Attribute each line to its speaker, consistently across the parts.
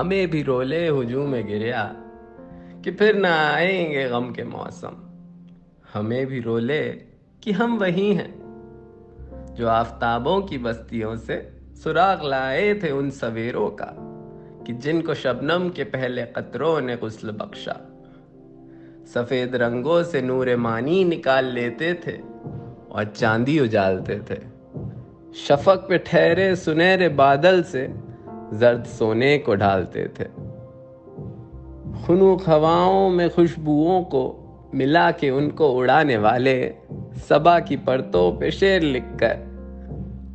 Speaker 1: ہمیں بھی رولے ہجوم میں گریا کہ پھر نہ آئیں گے غم کے موسم۔ ہمیں بھی رولے کہ ہم وہی ہیں جو آفتابوں کی بستیوں سے سراغ لائے تھے ان سویروں کا کہ جن کو شبنم کے پہلے قطروں نے غسل بخشا۔ سفید رنگوں سے نور مانی نکال لیتے تھے اور چاندی اجالتے تھے۔ شفق پہ ٹھہرے سنہرے بادل سے زرد سونے کو ڈھالتے تھے۔ خنوق ہواؤں میں خوشبوؤں کو ملا کے ان کو اڑانے والے صبا کی پرتوں پہ شیر لکھ کر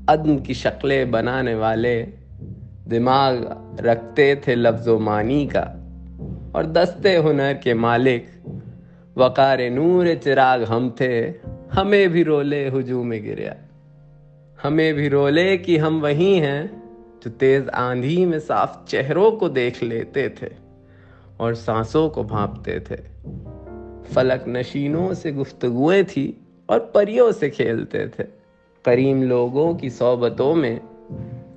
Speaker 1: عدم کی شکلیں بنانے والے دماغ رکھتے تھے لفظ و معنی کا۔ اور دستے ہنر کے مالک وقار نور چراغ ہم تھے، ہمیں بھی رولے ہجوم میں گریا۔ ہمیں بھی رولے کہ ہم وہی ہیں جو تیز آندھی میں صاف چہروں کو دیکھ لیتے تھے اور سانسوں کو بھانپتے تھے۔ فلک نشینوں سے گفتگویں تھی اور پریوں سے کھیلتے تھے۔ کریم لوگوں کی صحبتوں میں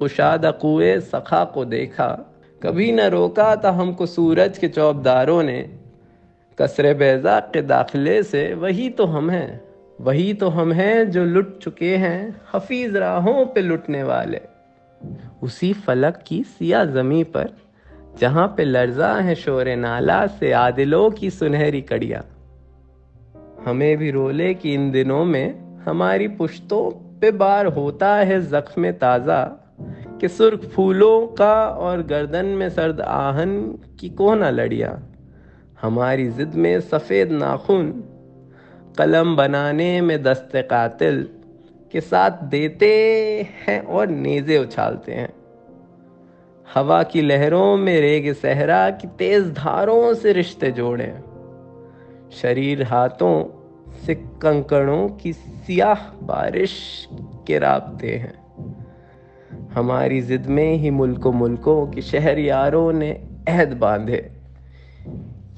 Speaker 1: اشاد قوے سخا کو دیکھا۔ کبھی نہ روکا تھا ہم کو سورج کے چوبداروں نے۔ کسر بیزا کے داخلے سے وہی تو ہم ہیں۔ وہی تو ہم ہیں جو لٹ چکے ہیں۔ حفیظ راہوں پہ لٹنے والے۔ اسی فلک کی سیاہ زمیں پر، جہاں پہ لرزا ہے شور نالا سے عادلوں کی سنہری کڑیاں۔ ہمیں بھی رولے کی ان دنوں میں ہماری پشتوں پہ بار ہوتا ہے زخم تازہ، کہ سرخ پھولوں کا اور گردن میں سرد آہن کی کونا لڑیا ہماری ضد میں سفید ناخن، قلم بنانے میں دست قاتل۔ کے ساتھ دیتے ہیں اور نیزے اچھالتے ہیں۔ ہوا کی لہروں میں ریگ صحرا کی تیز دھاروں سے رشتے جوڑے شریر ہاتھوں سے کنکڑوں کی سیاہ بارش کے رابطے ہیں۔ ہماری ضد میں ہی ملک و ملکوں کی شہر یاروں نے عہد باندھے۔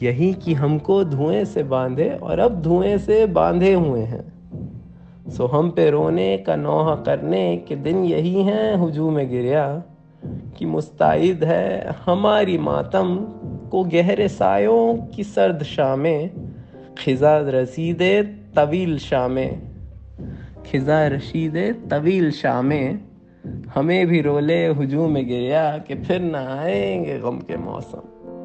Speaker 1: یہی کہ ہم کو دھوئیں سے باندھے اور اب دھوئیں سے باندھے ہوئے ہیں۔ سو ہم پہ رونے کا نوحہ کرنے کے دن یہی ہیں ہجوم گریا کہ مستعد ہے ہماری ماتم کو گہرے سایوں کی سرد شامیں خزا رسید طویل شامیں۔ خزا رشید طویل شامیں۔ ہمیں بھی رولے ہجوم گریا کہ پھر نہ آئیں گے غم کے موسم۔